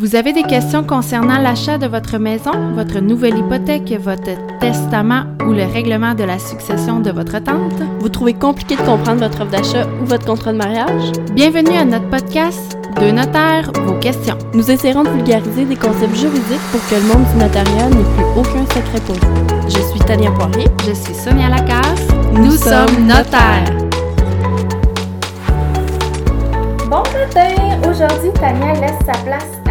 Vous avez des questions concernant l'achat de votre maison, votre nouvelle hypothèque, votre testament ou le règlement de la succession de votre tante? Vous trouvez compliqué de comprendre votre offre d'achat ou votre contrat de mariage? Bienvenue à notre podcast Deux notaires, vos questions. Nous essaierons de vulgariser des concepts juridiques pour que le monde du notariat n'ait plus aucun secret pour vous. Je suis Tania Poirier. Je suis Sonia Lacasse. Nous, sommes notaires. Bon matin! Aujourd'hui, Tania laisse sa place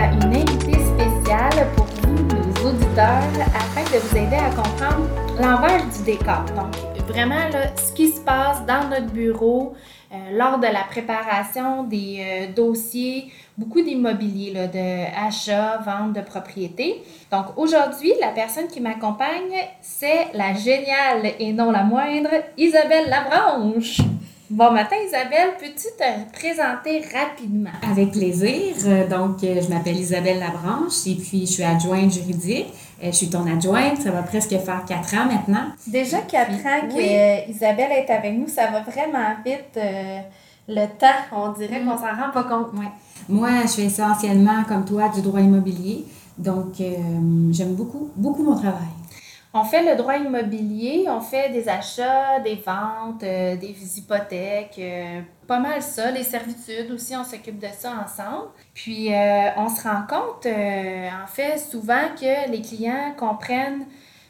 l'envers du décor. Donc, vraiment, ce qui se passe dans notre bureau euh, lors de la préparation des euh, dossiers, beaucoup d'immobilier, de achat, vente de propriété. Donc, aujourd'hui, la personne qui m'accompagne, c'est la géniale et non la moindre, Isabelle Labranche. Bon matin, Isabelle. Peux-tu te présenter rapidement? Avec plaisir. Euh, Donc, euh, je m'appelle Isabelle Labranche et puis je suis adjointe juridique. Euh, Je suis ton adjointe. Ça va presque faire quatre ans maintenant. Déjà quatre ans que Oui. Isabelle est avec nous, ça va vraiment vite. euh, le temps, on dirait qu'on s'en rend pas compte. Ouais. Moi, je fais essentiellement, comme toi, du droit immobilier. Donc, euh, j'aime beaucoup, beaucoup mon travail. On fait le droit immobilier, on fait des achats, des ventes, euh, des hypothèques, euh, pas mal ça, les servitudes aussi, on s'occupe de ça ensemble. Puis euh, on se rend compte, en fait, souvent que les clients comprennent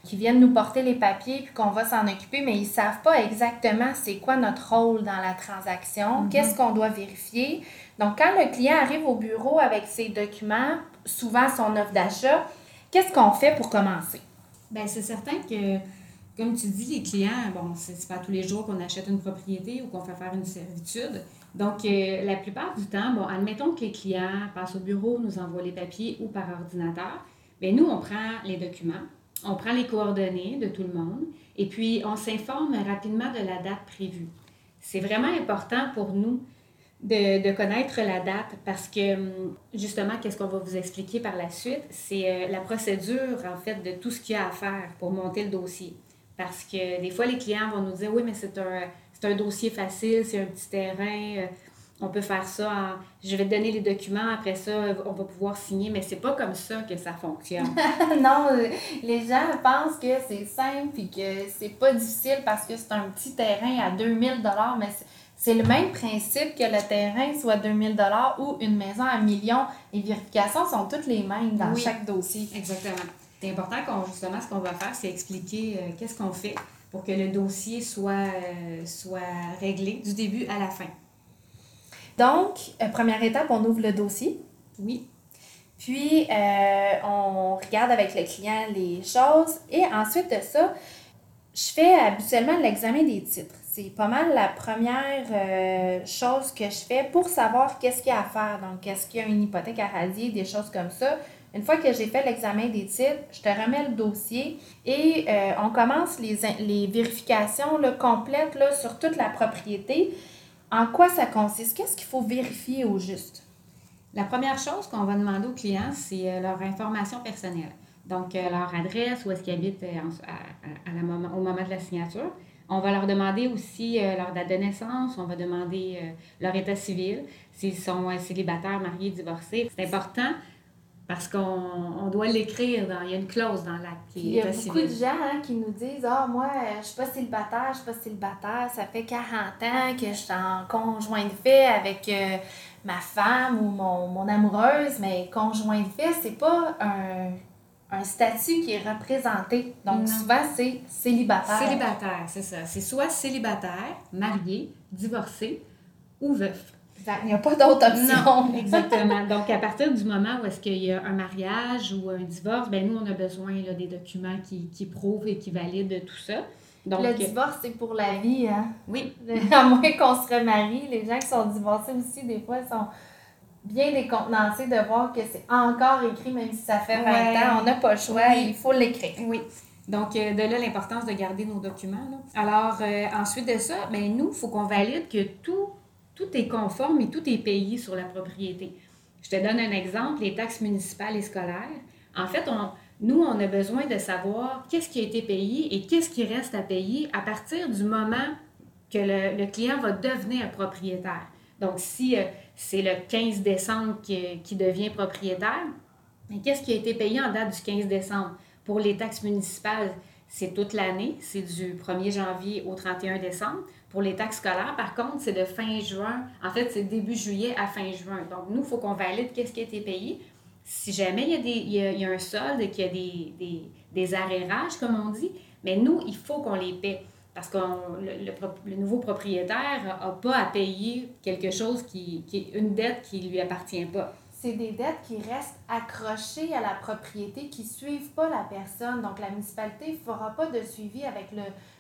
qu'ils viennent nous porter les papiers puis qu'on va s'en occuper, mais ils savent pas exactement c'est quoi notre rôle dans la transaction, qu'est-ce qu'on doit vérifier. Donc quand le client arrive au bureau avec ses documents, souvent son offre d'achat, qu'est-ce qu'on fait pour commencer? Bien, c'est certain que, comme tu dis, les clients, bon, c'est pas tous les jours qu'on achète une propriété ou qu'on fait faire une servitude. Donc, euh, la plupart du temps, bon, admettons que les clients passent au bureau, nous envoient les papiers ou par ordinateur. Bien, nous, on prend les documents, on prend les coordonnées de tout le monde et puis on s'informe rapidement de la date prévue. C'est vraiment important pour nous de, de connaître la date parce que hum, justement, qu'est-ce qu'on va vous expliquer par la suite, c'est euh, la procédure en fait de tout ce qu'il y a à faire pour monter le dossier. Parce que des fois, les clients vont nous dire oui, mais c'est un, c'est un dossier facile, c'est un petit terrain, euh, on peut faire ça, je vais te donner les documents, après ça, on va pouvoir signer, mais c'est pas comme ça que ça fonctionne. non, euh, les gens pensent que c'est simple et que c'est pas difficile parce que c'est un petit terrain à 2000 dollars, mais c'est- le même principe que le terrain soit 2000 dollars ou une maison à millions. Les vérifications sont toutes les mêmes dans Oui. chaque dossier. Exactement. C'est important qu'on, justement, ce qu'on va faire, c'est expliquer euh, qu'est-ce qu'on fait pour que le dossier soit, euh, soit réglé du début à la fin. Donc, euh, première étape, on ouvre le dossier. Oui. Puis, on regarde avec le client les choses. Et ensuite de ça, je fais habituellement l'examen des titres. C'est pas mal la première euh, chose que je fais pour savoir qu'est-ce qu'il y a à faire. Donc, est-ce qu'il y a une hypothèque à radier, des choses comme ça. Une fois que j'ai fait l'examen des titres, je te remets le dossier et euh, on commence les, vérifications là, complètes là, sur toute la propriété. En quoi ça consiste? Qu'est-ce qu'il faut vérifier au juste? La première chose qu'on va demander aux clients, c'est euh, leur information personnelle. Donc, leur adresse, où est-ce qu'ils habitent la au moment de la signature. On va leur demander aussi euh, leur date de naissance, on va demander euh, leur état civil, s'ils sont euh, célibataires, mariés, divorcés. C'est important parce qu'on on doit l'écrire, dans, il y a une clause dans l'acte qui Il y a beaucoup civil. de gens hein, qui nous disent Ah, moi, euh, je suis pas célibataire, je suis pas célibataire, ça fait 40 ans que je suis en conjoint de fait avec euh, ma femme ou mon, mon amoureuse, mais conjoint de fait, c'est pas un, un statut qui est représenté. Donc, Non. souvent, c'est célibataire. Célibataire, c'est ça. C'est soit célibataire, marié, divorcé ou veuf. Exact. Il n'y a pas d'autre option. Non, exactement. Donc, à partir du moment où est-ce qu'il y a un mariage ou un divorce, ben nous, on a besoin là, des documents qui, qui prouvent et qui valident tout ça. Donc, Le divorce, c'est pour la vie. Hein? oui, À moins qu'on se remarie, les gens qui sont divorcés aussi, des fois, sont bien décontenancés de voir que c'est encore écrit, même si ça fait 20 Ouais. ans. On n'a pas le choix, Oui. il faut l'écrire. oui. Donc, euh, de là, l'importance de garder nos documents. là. Alors, euh, ensuite de ça, ben nous, il faut qu'on valide que tout, tout est conforme et tout est payé sur la propriété. Je te donne un exemple, les taxes municipales et scolaires. En fait, on, nous, on a besoin de savoir qu'est-ce qui a été payé et qu'est-ce qui reste à payer à partir du moment que le, le client va devenir propriétaire. Donc, si euh, c'est le 15 décembre qui, qui devient propriétaire, qu'est-ce qui a été payé en date du 15 décembre? Pour les taxes municipales, c'est toute l'année, c'est du 1er janvier au 31 décembre. Pour les taxes scolaires, par contre, c'est de fin juin. En fait, c'est début juillet à fin juin. Donc, nous, il faut qu'on valide qu'est-ce qui a été payé. Si jamais il y a, un solde, qu'il y a des, des, des arrérages, comme on dit, mais nous, il faut qu'on les paie. Parce que le, le, nouveau propriétaire n'a pas à payer quelque chose qui, qui est une dette qui ne lui appartient pas c'est des dettes qui restent accrochées à la propriété, qui ne suivent pas la personne. Donc, la municipalité ne fera pas de suivi avec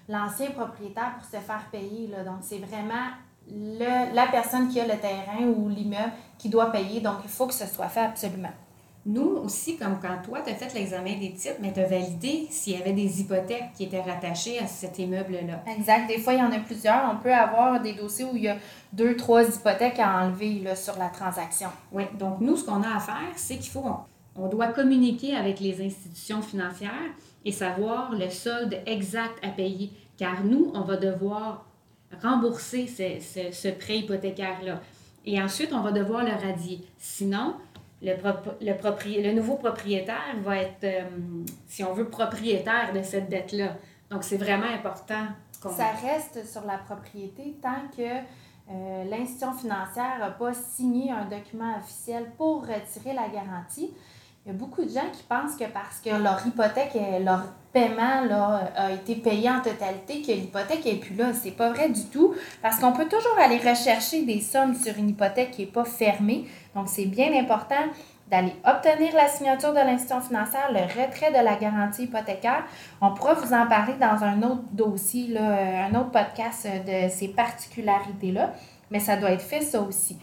l'ancien propriétaire pour se faire payer. Là. Donc, c'est vraiment le, la personne qui a le terrain ou l'immeuble qui doit payer. Donc, il faut que ce soit fait absolument. Nous aussi, comme quand toi, tu as fait l'examen des titres, mais tu as validé s'il y avait des hypothèques qui étaient rattachées à cet immeuble-là. Exact. Des fois, il y en a plusieurs. On peut avoir des dossiers où il y a deux, trois hypothèques à enlever là, sur la transaction. Oui. Donc, nous, ce qu'on a à faire, c'est qu'il faut, on doit communiquer avec les institutions financières et savoir le solde exact à payer. Car nous, on va devoir rembourser ce, ce, ce prêt hypothécaire-là. Et ensuite, on va devoir le radier. Sinon, le, nouveau propriétaire va être, euh, si on veut, propriétaire de cette dette-là. Donc, c'est vraiment important. Ça reste sur la propriété tant que euh, l'institution financière n'a pas signé un document officiel pour retirer la garantie. Il y a beaucoup de gens qui pensent que parce que leur hypothèque, leur paiement là, a été payé en totalité, que l'hypothèque n'est plus là. C'est pas vrai du tout, parce qu'on peut toujours aller rechercher des sommes sur une hypothèque qui n'est pas fermée. Donc, c'est bien important d'aller obtenir la signature de l'institution financière, le retrait de la garantie hypothécaire. On pourra vous en parler dans un autre dossier, là, un autre podcast de ces particularités-là, mais ça doit être fait ça aussi.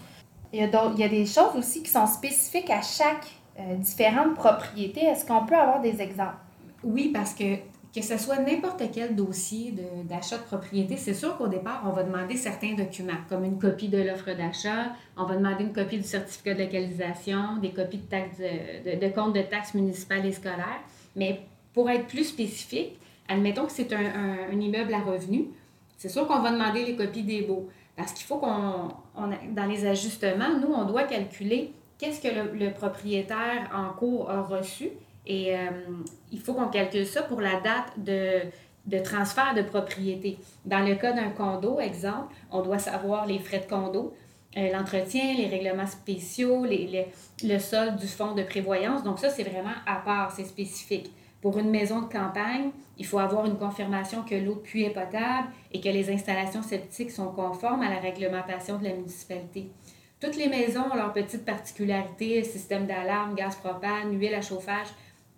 Il y a, il y a des choses aussi qui sont spécifiques à chaque euh, différentes propriétés. Est-ce qu'on peut avoir des exemples? Oui, parce que que ce soit n'importe quel dossier d'achat de, propriété, c'est sûr qu'au départ, on va demander certains documents, comme une copie de l'offre d'achat, on va demander une copie du certificat de localisation, des copies de, taxes de, de, comptes de taxes municipales et scolaires. Mais pour être plus spécifique, admettons que c'est un, un, immeuble à revenus, c'est sûr qu'on va demander les copies des baux. Parce qu'il faut qu'on, dans les ajustements, nous, on doit calculer qu'est-ce que le, propriétaire en cours a reçu. Et euh, il faut qu'on calcule ça pour la date de, transfert de propriété. Dans le cas d'un condo, exemple, on doit savoir les frais de condo, euh, l'entretien, les règlements spéciaux, les, le solde du fonds de prévoyance. Donc ça, c'est vraiment à part, c'est spécifique. Pour une maison de campagne, il faut avoir une confirmation que l'eau de puits est potable et que les installations septiques sont conformes à la réglementation de la municipalité. Toutes les maisons ont leurs petites particularités, système d'alarme, gaz propane, huile à chauffage,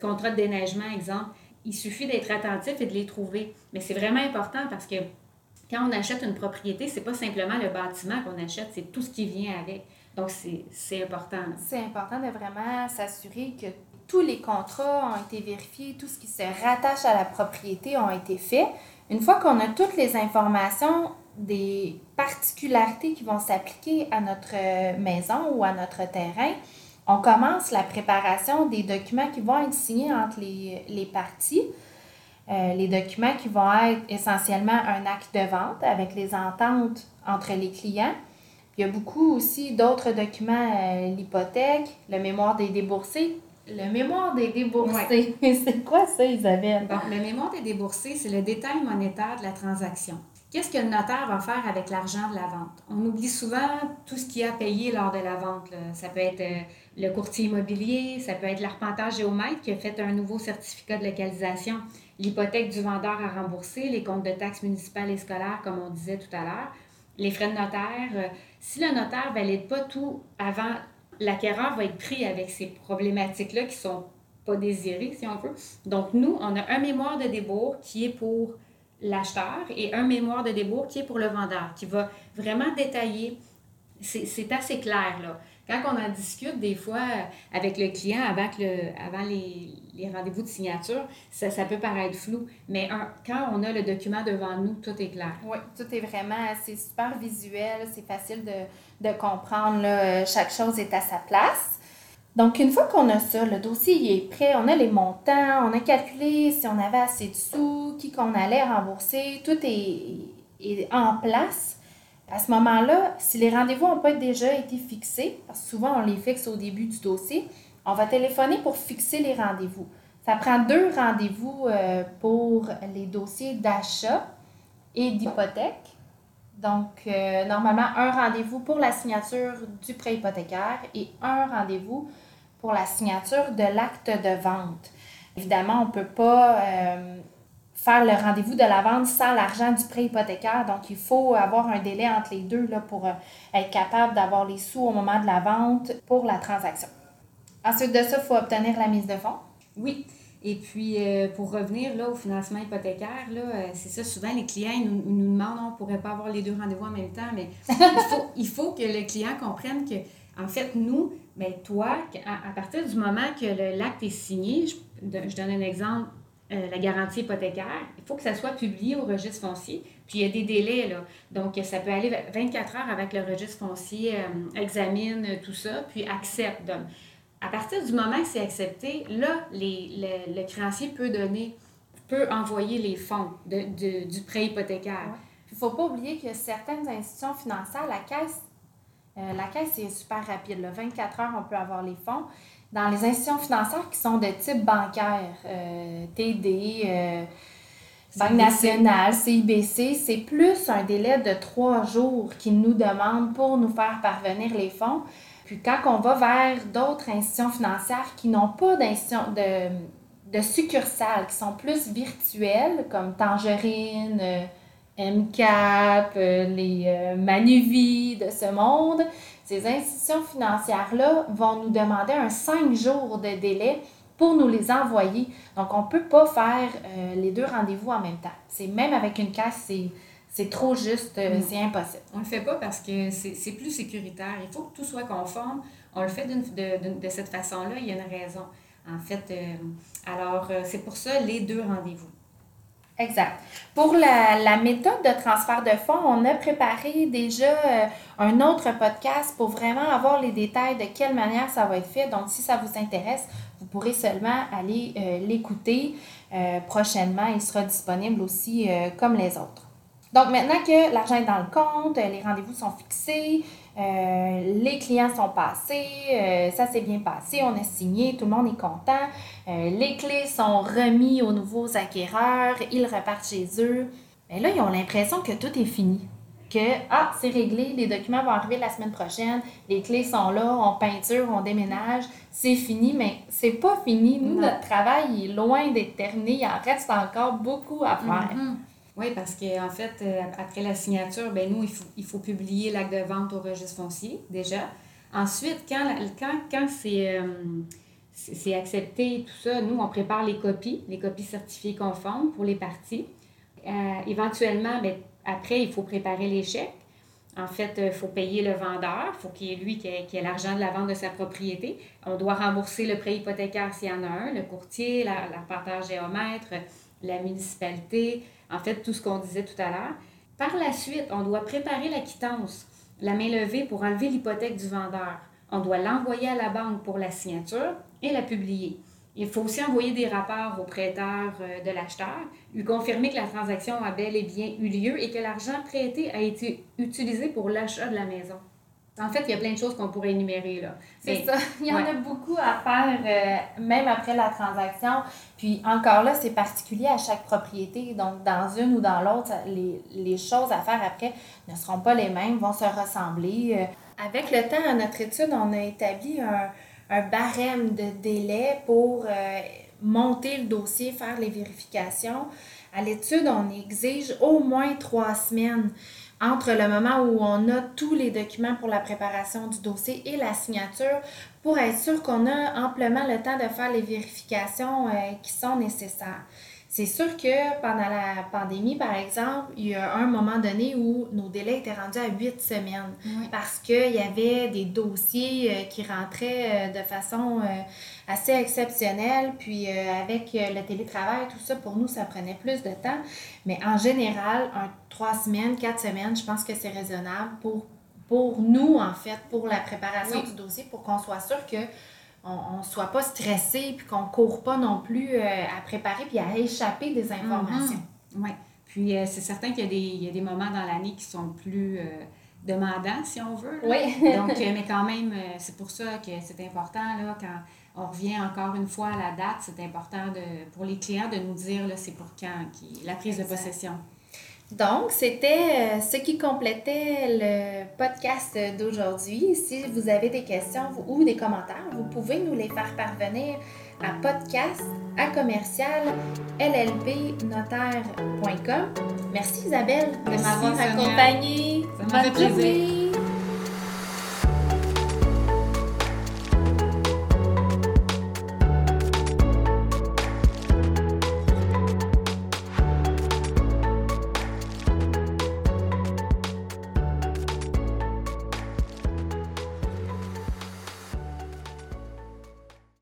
contrat de déneigement, exemple. Il suffit d'être attentif et de les trouver. Mais c'est vraiment important parce que quand on achète une propriété, c'est pas simplement le bâtiment qu'on achète, c'est tout ce qui vient avec. Donc, c'est important. C'est important de vraiment s'assurer que tous les contrats ont été vérifiés, tout ce qui se rattache à la propriété ont été faits. Une fois qu'on a toutes les informations, des particularités qui vont s'appliquer à notre euh, maison ou à notre terrain, on commence la préparation des documents qui vont être signés entre les, parties. Euh, les documents qui vont être essentiellement un acte de vente avec les ententes entre les clients. Il y a beaucoup aussi d'autres documents, euh, l'hypothèque, le mémoire des déboursés. Le mémoire des déboursés, c'est quoi ça, Isabelle? Bon, le mémoire des déboursés, c'est le détail monétaire de la transaction. Qu'est-ce que le notaire va faire avec l'argent de la vente? On oublie souvent tout ce qui a payé lors de la vente. Ça peut être euh, le courtier immobilier, ça peut être l'arpenteur géomètre qui a fait un nouveau certificat de localisation, l'hypothèque du vendeur à rembourser, les comptes de taxes municipales et scolaires, comme on disait tout à l'heure, les frais de notaire. Euh, si le notaire ne valide pas tout avant, l'acquéreur va être pris avec ces problématiques-là qui sont pas désirées, si on veut. Donc, nous, on a un mémoire de débours qui est pour l'acheteur et un mémoire de débours qui est pour le vendeur, qui va vraiment détailler. C'est assez clair, là. Quand on en discute des fois avec le client avant, le, avant les, les rendez-vous de signature, ça, ça, peut paraître flou. Mais quand on a le document devant nous, tout est clair. Oui, tout est vraiment, super visuel, c'est facile de, de comprendre. Chaque chose est à sa place. Donc, une fois qu'on a ça, le dossier est prêt, on a les montants, on a calculé si on avait assez de sous, qui qu'on allait rembourser, tout est, en place. À ce moment-là, si les rendez-vous n'ont pas déjà été fixés, parce que souvent on les fixe au début du dossier, On va téléphoner pour fixer les rendez-vous. Ça prend deux rendez-vous euh, pour les dossiers d'achat et d'hypothèque. Donc, euh, normalement, un rendez-vous pour la signature du prêt hypothécaire et un rendez-vous pour la signature de l'acte de vente. Évidemment, on ne peut pas euh, faire le rendez-vous de la vente sans l'argent du prêt hypothécaire. Donc, il faut avoir un délai entre les deux là, pour être capable d'avoir les sous au moment de la vente pour la transaction. Ensuite de ça, il faut obtenir la mise de fonds. Oui. Et puis, euh, pour revenir là, au financement hypothécaire, là, euh, c'est ça, souvent les clients nous, nous demandent, on ne pourrait pas avoir les deux rendez-vous en même temps, mais il faut, il faut que le client comprenne que, en fait, nous, ben, toi, à, partir du moment que l'acte est signé, je, je, donne un exemple, euh, la garantie hypothécaire, il faut que ça soit publié au registre foncier. Puis il y a des délais, là. Donc, ça peut aller 24 heures avec le registre foncier, examine tout ça, puis accepte. À partir du moment que c'est accepté, là, le, créancier peut donner, peut envoyer les fonds du prêt hypothécaire. Il ne faut pas oublier que certaines institutions financières, la caisse, euh, la caisse est super rapide. Là. 24 heures, on peut avoir les fonds. Dans les institutions financières qui sont de type bancaire, euh, TD, euh, Banque nationale, CIBC, c'est plus un délai de trois jours qu'ils nous demandent pour nous faire parvenir les fonds. Puis quand on va vers d'autres institutions financières qui n'ont pas d'institutions de, de succursales, qui sont plus virtuelles, comme Tangerine, euh, MCAP, les Manuvie de ce monde, ces institutions financières-là vont nous demander un cinq jours de délai pour nous les envoyer. Donc, on ne peut pas faire les deux rendez-vous en même temps. C'est même avec une caisse, c'est c'est trop juste, euh, mm. c'est impossible. On ne le fait pas parce que c'est plus sécuritaire. Il faut que tout soit conforme. On le fait de, de, cette façon-là, il y a une raison. En fait, euh, alors, euh, c'est pour ça les deux rendez-vous. Exact. Pour la, la, méthode de transfert de fonds, on a préparé déjà un autre podcast pour vraiment avoir les détails de quelle manière ça va être fait. Donc, si ça vous intéresse, vous pourrez seulement aller l'écouter prochainement. Il sera disponible aussi comme les autres. Donc maintenant que l'argent est dans le compte, les rendez-vous sont fixés, euh, les clients sont passés, euh, ça s'est bien passé, on a signé, tout le monde est content, euh, les clés sont remis aux nouveaux acquéreurs, ils repartent chez eux. Mais là, ils ont l'impression que tout est fini. Que, ah, c'est réglé, les documents vont arriver la semaine prochaine, les clés sont là, on peinture, on déménage, c'est fini, mais c'est pas fini. Nous, notre travail est loin d'être terminé, il en reste encore beaucoup à faire. Mm-hmm. Oui, parce qu'en fait, euh, après la signature, ben nous, il faut, il faut publier l'acte de vente au registre foncier, déjà. Ensuite, quand, quand, quand euh, c'est accepté, tout ça, nous, on prépare les copies, les copies certifiées conformes pour les parties. Euh, éventuellement, ben, après, il faut préparer les chèques. En fait, il faut payer le vendeur, il faut qu'il y ait lui qui ait, l'argent de la vente de sa propriété. On doit rembourser le prêt hypothécaire s'il y en a un, le courtier, l'arpenteur géomètre, la municipalité, en fait, tout ce qu'on disait tout à l'heure. Par la suite, on doit préparer la quittance, la main levée pour enlever l'hypothèque du vendeur. On doit l'envoyer à la banque pour la signature et la publier. Il faut aussi envoyer des rapports au prêteur euh, de l'acheteur, lui confirmer que la transaction a bel et bien eu lieu et que l'argent prêté a été utilisé pour l'achat de la maison. En fait, il y a plein de choses qu'on pourrait énumérer. là. C'est ça. Il y en a beaucoup à faire, euh, même après la transaction. Puis encore là, c'est particulier à chaque propriété. Donc, dans une ou dans l'autre, les, les, choses à faire après ne seront pas les mêmes, vont se ressembler. Euh, avec le temps, à notre étude, on a établi un, un barème de délai pour euh, monter le dossier, faire les vérifications. À l'étude, on exige au moins trois semaines entre le moment où on a tous les documents pour la préparation du dossier et la signature pour être sûr qu'on a amplement le temps de faire les vérifications euh, qui sont nécessaires. C'est sûr que pendant la pandémie, par exemple, il y a un moment donné où nos délais étaient rendus à huit semaines parce qu'il y avait des dossiers euh, qui rentraient euh, de façon assez exceptionnelle. Puis avec le télétravail, tout ça, pour nous, ça prenait plus de temps. Mais en général, un trois semaines, quatre semaines, je pense que c'est raisonnable pour, pour nous, en fait, pour la préparation du dossier, pour qu'on soit sûr que on ne soit pas stressé puis qu'on ne court pas non plus euh, à préparer puis à échapper des informations. Mhm. Oui. Puis euh, c'est certain qu'il y, a des moments dans l'année qui sont plus euh, demandants, si on veut. Oui. Donc, mais quand même, c'est pour ça que c'est important, là, quand on revient encore une fois à la date. C'est important de, pour les clients de nous dire là, c'est pour quand qui, la prise de possession. Donc, c'était euh, ce qui complétait le podcast d'aujourd'hui. Si vous avez des questions ou des commentaires, vous pouvez nous les faire parvenir à podcast à commercial. Merci Isabelle de m'avoir accompagnée. Ça m'a fait plaisir.